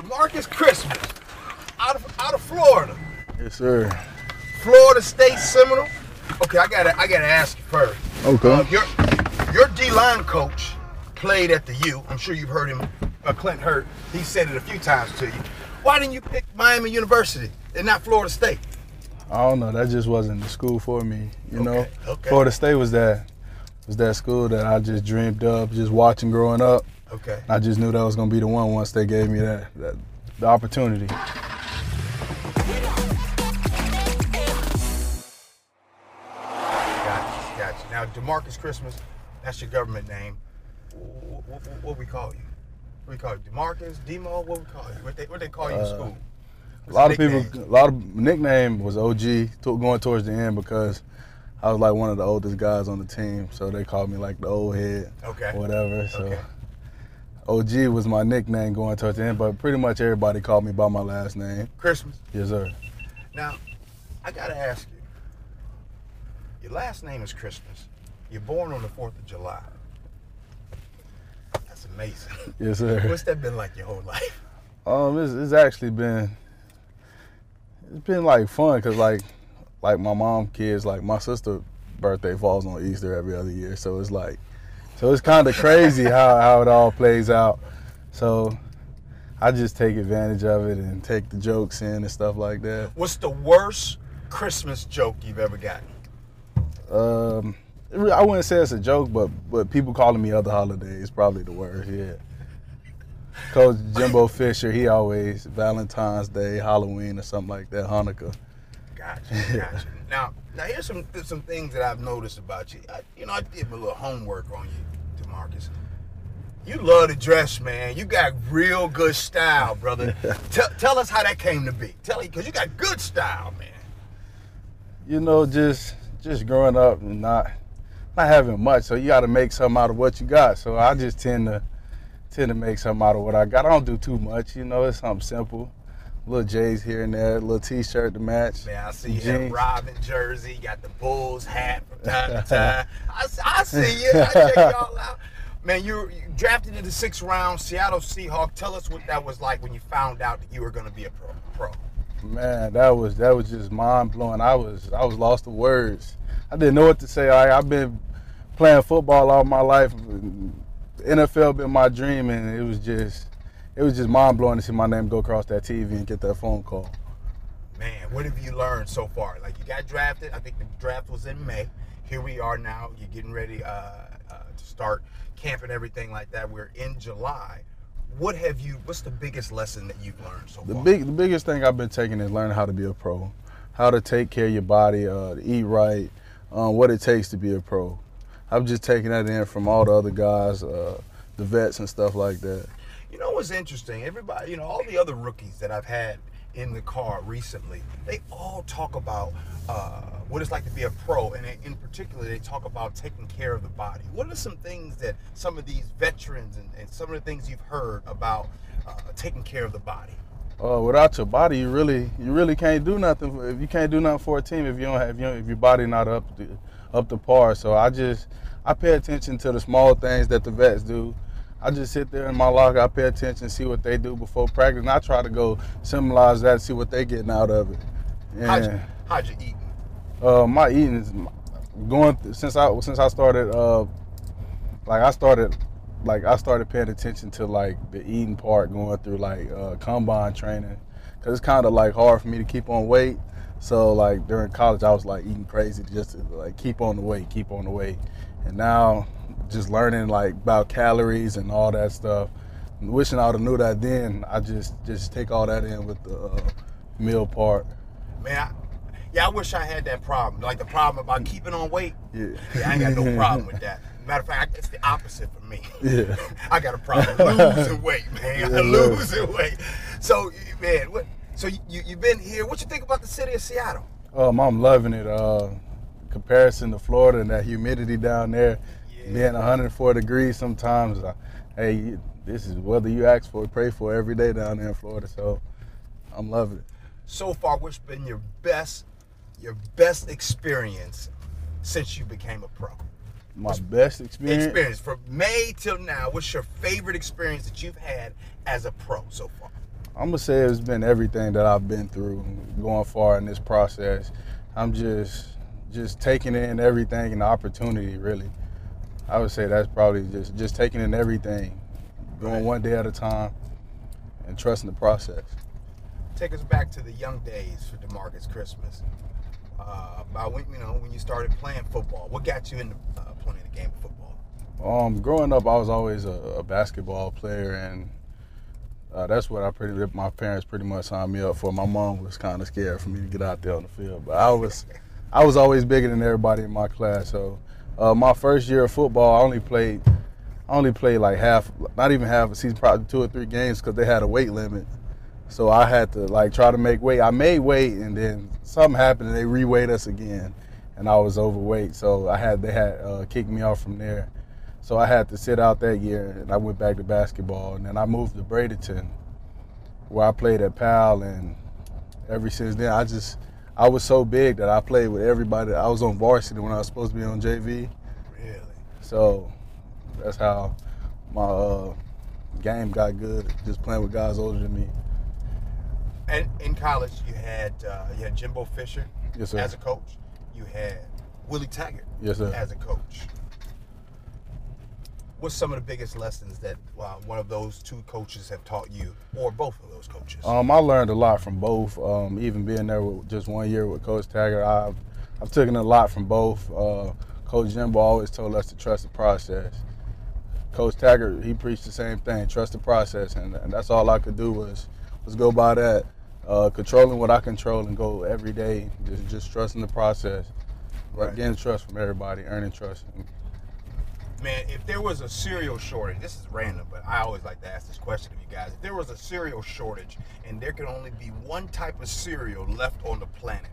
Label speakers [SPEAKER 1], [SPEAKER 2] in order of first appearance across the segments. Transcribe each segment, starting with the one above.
[SPEAKER 1] Demarcus Christmas, out of out of Florida,
[SPEAKER 2] Yes, sir.
[SPEAKER 1] Florida State Seminole. Okay, I gotta I gotta ask you first.
[SPEAKER 2] Okay.
[SPEAKER 1] Uh, your your D line coach played at the U. I'm sure you've heard him, uh, Clint Hurtt. He said it a few times to you. Why didn't you pick Miami University and not Florida State?
[SPEAKER 2] I don't know. That just wasn't the school for me. You know,
[SPEAKER 1] Okay, okay.
[SPEAKER 2] Florida State was that was that school that I just dreamed of, just watching growing up.
[SPEAKER 1] Okay.
[SPEAKER 2] I just knew that was gonna be the one once they gave me that, that the opportunity.
[SPEAKER 1] Gotcha, gotcha. Now, Demarcus Christmas, that's your government name. What, what, what we call you? What we call you? Demarcus, Demo? What we call you? What they, what they call you in
[SPEAKER 2] Uh,
[SPEAKER 1] school?
[SPEAKER 2] A lot of
[SPEAKER 1] What's
[SPEAKER 2] people, a lot of nickname was OG to, going towards the end because I was like one of the oldest guys on the team, so they called me like the old head,
[SPEAKER 1] Okay.
[SPEAKER 2] whatever. So
[SPEAKER 1] Okay.
[SPEAKER 2] OG was my nickname going towards the end, but pretty much everybody called me by my last name.
[SPEAKER 1] Christmas.
[SPEAKER 2] Yes, sir.
[SPEAKER 1] Now, I gotta ask you. Your last name is Christmas. You're born on the Fourth of July. That's amazing.
[SPEAKER 2] Yes, sir.
[SPEAKER 1] What's that been like your whole life?
[SPEAKER 2] Um, it's, it's actually been it's been like fun because like like my mom kids like my sister birthday falls on Easter every other year, so it's like so it's kind of crazy how how it all plays out. So I just take advantage of it and take the jokes in and stuff like that.
[SPEAKER 1] What's the worst Christmas joke you've ever gotten?
[SPEAKER 2] Um, I wouldn't say it's a joke, but but people calling me other holidays probably the worst. Yeah. Coach Jimbo Fisher, he always Valentine's Day, Halloween, or something like that, Hanukkah.
[SPEAKER 1] Gotcha, gotcha. now, now here's some some things that I've noticed about you. I, you know, I did a little homework on you, Demarcus. You love to dress, man. You got real good style, brother. tell, tell us how that came to be. Tell me, because you got good style, man.
[SPEAKER 2] You know, just just growing up and not not having much, so you got to make something out of what you got. So I just tend to tend to make something out of what I got. I don't do too much, you know. It's something simple, little J's here and there, little T-shirt to match.
[SPEAKER 1] Man, I see you
[SPEAKER 2] Jeans.
[SPEAKER 1] Robin jersey, got the Bulls hat from time to time. I, I see you. I check y'all out. Man, you you drafted in the sixth round, Seattle Seahawk. Tell us what that was like when you found out that you were going to be a pro. pro.
[SPEAKER 2] Man, that was that was just mind blowing. I was I was lost for words. I didn't know what to say. I, I've been playing football all my life. NFL been my dream, and it was just it was just mind blowing to see my name go across that TV and get that phone call.
[SPEAKER 1] Man, what have you learned so far? Like you got drafted. I think the draft was in May. Here we are now. You're getting ready uh, uh, to start camp and everything like that. We're in July. What have you? What's the biggest lesson that you've learned so
[SPEAKER 2] The
[SPEAKER 1] far?
[SPEAKER 2] big the biggest thing I've been taking is learning how to be a pro, how to take care of your body, uh, to eat right, um, what it takes to be a pro. I'm just taking that in from all the other guys, uh, the vets and stuff like that.
[SPEAKER 1] You know what's interesting? Everybody, you know, all the other rookies that I've had in the car recently, they all talk about uh, what it's like to be a pro, and in particular, they talk about taking care of the body. What are some things that some of these veterans and, and some of the things you've heard about uh, taking care of the body?
[SPEAKER 2] Uh, without your body, you really you really can't do nothing. If you can't do nothing for a team, if you don't have you if your body not up to, up to par. So I just I pay attention to the small things that the vets do. I just sit there in my locker. I pay attention, see what they do before practice, and I try to go symbolize that, see what they getting out of it.
[SPEAKER 1] How'd you, how'd you eat?
[SPEAKER 2] uh, my eating is going th- since I since I started uh, like I started like I started paying attention to like the eating part going through like uh, combine training because it's kind of like hard for me to keep on weight. So like during college, I was like eating crazy just to like keep on the weight, keep on the weight, and now just learning like about calories and all that stuff. Wishing I would have knew that then. I just just take all that in with the uh, meal part.
[SPEAKER 1] Man, I, yeah, I wish I had that problem. Like the problem about keeping on weight.
[SPEAKER 2] Yeah.
[SPEAKER 1] Yeah, I ain't got no problem with that. Matter of fact, it's the opposite for me.
[SPEAKER 2] Yeah.
[SPEAKER 1] I got a problem losing weight, man.
[SPEAKER 2] Yeah,
[SPEAKER 1] losing weight. So, man, what? So you you've been here. What you think about the city of Seattle?
[SPEAKER 2] Um, I'm loving it. Uh, comparison to Florida and that humidity down there. Being 104 degrees sometimes. Uh, hey, you- this is whether you ask for it, pray for it every day down there in Florida. So I'm loving it.
[SPEAKER 1] So far, what's been your best your best experience since you became a pro?
[SPEAKER 2] My best experience.
[SPEAKER 1] Experience from May till now. What's your favorite experience that you've had as a pro so far?
[SPEAKER 2] I'm gonna say it's been everything that I've been through, going far in this process. I'm just just taking in everything and the opportunity. Really, I would say that's probably just just taking in everything, going
[SPEAKER 1] Right.
[SPEAKER 2] one day at a time, and trusting the process.
[SPEAKER 1] Take us back to the young days for Demarcus Christmas. Uh, about when you know when you started playing football. What got you into uh, playing the game of football?
[SPEAKER 2] Um, growing up, I was always a, a basketball player, and uh, that's what I pretty my parents pretty much signed me up for. My mom was kind of scared for me to get out there on the field, but I was I was always bigger than everybody in my class. So uh, my first year of football, I only played I only played like half, not even half a season, probably two or three games because they had a weight limit. So I had to like try to make weight. I made weight, and then something happened, and they reweighed us again, and I was overweight. So I had they had uh, kicked me off from there. So I had to sit out that year, and I went back to basketball, and then I moved to Bradenton, where I played at Pal, and ever since then I just I was so big that I played with everybody. I was on varsity when I was supposed to be on JV,
[SPEAKER 1] Really?
[SPEAKER 2] so that's how my uh, game got good. Just playing with guys older than me.
[SPEAKER 1] And in college, you had uh, you had Jimbo Fisher
[SPEAKER 2] Yes,
[SPEAKER 1] as a coach. You had Willie Taggart
[SPEAKER 2] Yes,
[SPEAKER 1] as a coach. What's some of the biggest lessons that uh, one of those two coaches have taught you, or both of those coaches?
[SPEAKER 2] Um, I learned a lot from both. Um, even being there with just one year with Coach Taggart, I've I've taken a lot from both. Uh, Coach Jimbo always told us to trust the process. Coach Taggart, he preached the same thing: trust the process, and, and that's all I could do was was go by that, uh, controlling what I control and go every day, just just trusting the process,
[SPEAKER 1] Right.
[SPEAKER 2] getting trust from everybody, earning trust.
[SPEAKER 1] Man, if there was a cereal shortage, this is random, but I always like to ask this question of you guys. If there was a cereal shortage and there could only be one type of cereal left on the planet,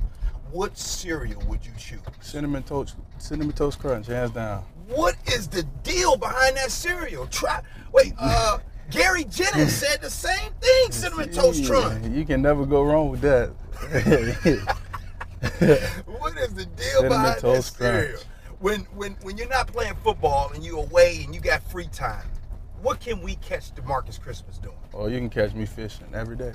[SPEAKER 1] what cereal would you choose?
[SPEAKER 2] Cinnamon toast, cinnamon toast crunch, hands down.
[SPEAKER 1] What is the deal behind that cereal? Try wait, uh Gary Jennings said the same thing, cinnamon toast crunch.
[SPEAKER 2] You can never go wrong with that.
[SPEAKER 1] What is the deal
[SPEAKER 2] Cinnamon
[SPEAKER 1] behind that
[SPEAKER 2] Toast Crunch.
[SPEAKER 1] When when when you're not playing football and you away and you got free time, what can we catch Demarcus Christmas doing?
[SPEAKER 2] oh, you can catch me fishing every day.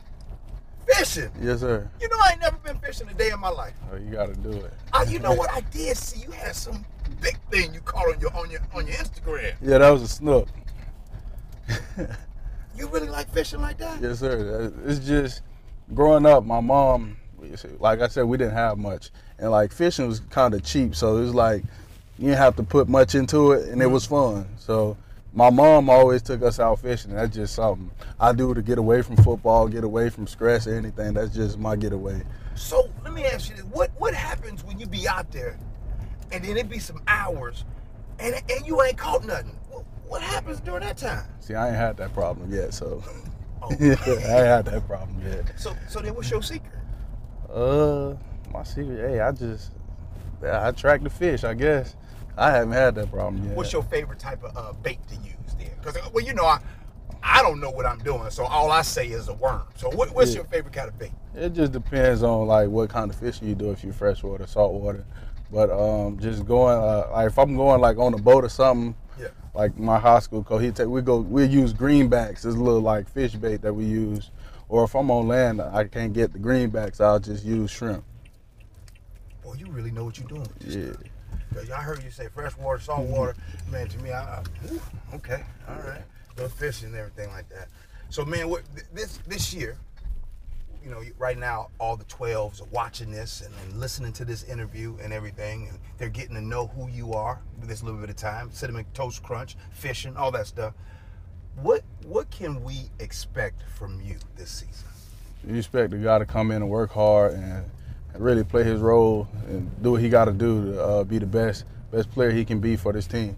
[SPEAKER 1] Fishing.
[SPEAKER 2] Yes, sir.
[SPEAKER 1] You know I ain't never been fishing a day in my life.
[SPEAKER 2] Oh, you got to do it.
[SPEAKER 1] You know what? I did see you had some big thing you caught on your on your on your Instagram.
[SPEAKER 2] Yeah, that was a snook.
[SPEAKER 1] You really like fishing like that?
[SPEAKER 2] Yes, sir. It's just growing up. My mom, like I said, we didn't have much, and like fishing was kind of cheap, so it was like you didn't have to put much into it, and it was fun. So my mom always took us out fishing. That's just something I do to get away from football, get away from stress or anything. That's just my getaway.
[SPEAKER 1] So let me ask you this: what what happens when you be out there, and then it be some hours, and and you ain't caught nothing? What, what happens during that time?
[SPEAKER 2] See, I ain't had that problem yet, so
[SPEAKER 1] Oh.
[SPEAKER 2] I ain't had that problem yet.
[SPEAKER 1] So so then what's your secret?
[SPEAKER 2] Uh, my secret, hey, I just I track the fish, I guess. I haven't had that problem yet.
[SPEAKER 1] What's your favorite type of uh, bait to use then? Because well, you know I. I don't know what I'm doing, so all I say is a worm. So, what, what's
[SPEAKER 2] Yeah.
[SPEAKER 1] your favorite kind of bait?
[SPEAKER 2] It just depends on like what kind of fishing you do. If you're freshwater, saltwater, but um, just going uh, like if I'm going like on a boat or something,
[SPEAKER 1] Yeah.
[SPEAKER 2] like my high school coach, we go we use greenbacks. This little like fish bait that we use, or if I'm on land, I can't get the greenbacks. I'll just use shrimp.
[SPEAKER 1] Boy, you really know what you're doing with this
[SPEAKER 2] Yeah.
[SPEAKER 1] Cause I heard you say freshwater, saltwater. Mm-hmm. Man, to me, I, I okay, all right, go fishing and everything like that. So, man, what this this year, you know, right now, all the 12s are watching this and, and listening to this interview and everything, and they're getting to know who you are with this little bit of time. Cinnamon toast crunch, fishing, all that stuff. What what can we expect from you this season?
[SPEAKER 2] You expect the guy to come in and work hard and really play his role and do what he got to do to uh, be the best best player he can be for this team.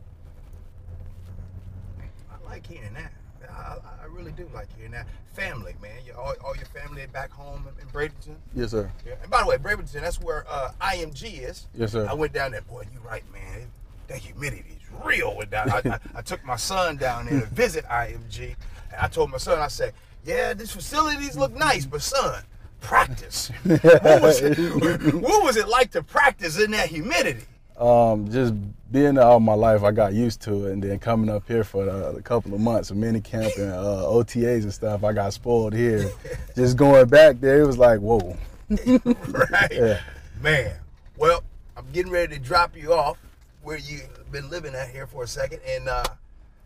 [SPEAKER 1] I like hearing that. I, I- really do like hearing that. Family, man. You, all, all your family back home in, in Bradenton.
[SPEAKER 2] Yes, sir.
[SPEAKER 1] Yeah. And by the way, Bradenton, that's where uh, IMG is.
[SPEAKER 2] Yes, sir.
[SPEAKER 1] I went down there. Boy, you right, man. That humidity is real. With that, I, I, I took my son down there to visit IMG. And I told my son, I said, "Yeah, these facilities look nice, but son, practice. what, was it, what was it like to practice in that humidity?"
[SPEAKER 2] Um, just being there all my life, I got used to it, and then coming up here for a, a couple of months of mini camp and uh, OTAs and stuff, I got spoiled here. just going back there, it was like, whoa.
[SPEAKER 1] right.
[SPEAKER 2] Yeah.
[SPEAKER 1] Man. Well, I'm getting ready to drop you off where you've been living at here for a second. And uh,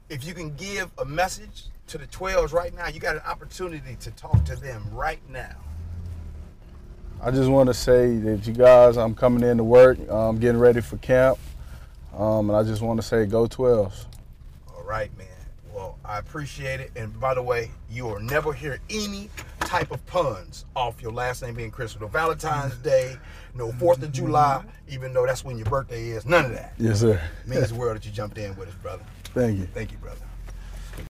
[SPEAKER 1] if you can give a message to the 12s right now, you got an opportunity to talk to them right now.
[SPEAKER 2] I just want to say that you guys, I'm coming in to work. I'm getting ready for camp. Um, and I just want to say, go 12s.
[SPEAKER 1] All right, man. Well, I appreciate it. And by the way, you will never hear any type of puns off your last name being Chris. No Valentine's Day, no 4th of July, even though that's when your birthday is. None of that.
[SPEAKER 2] Yes, sir.
[SPEAKER 1] It means the world that you jumped in with us, brother.
[SPEAKER 2] Thank you.
[SPEAKER 1] Thank you, brother.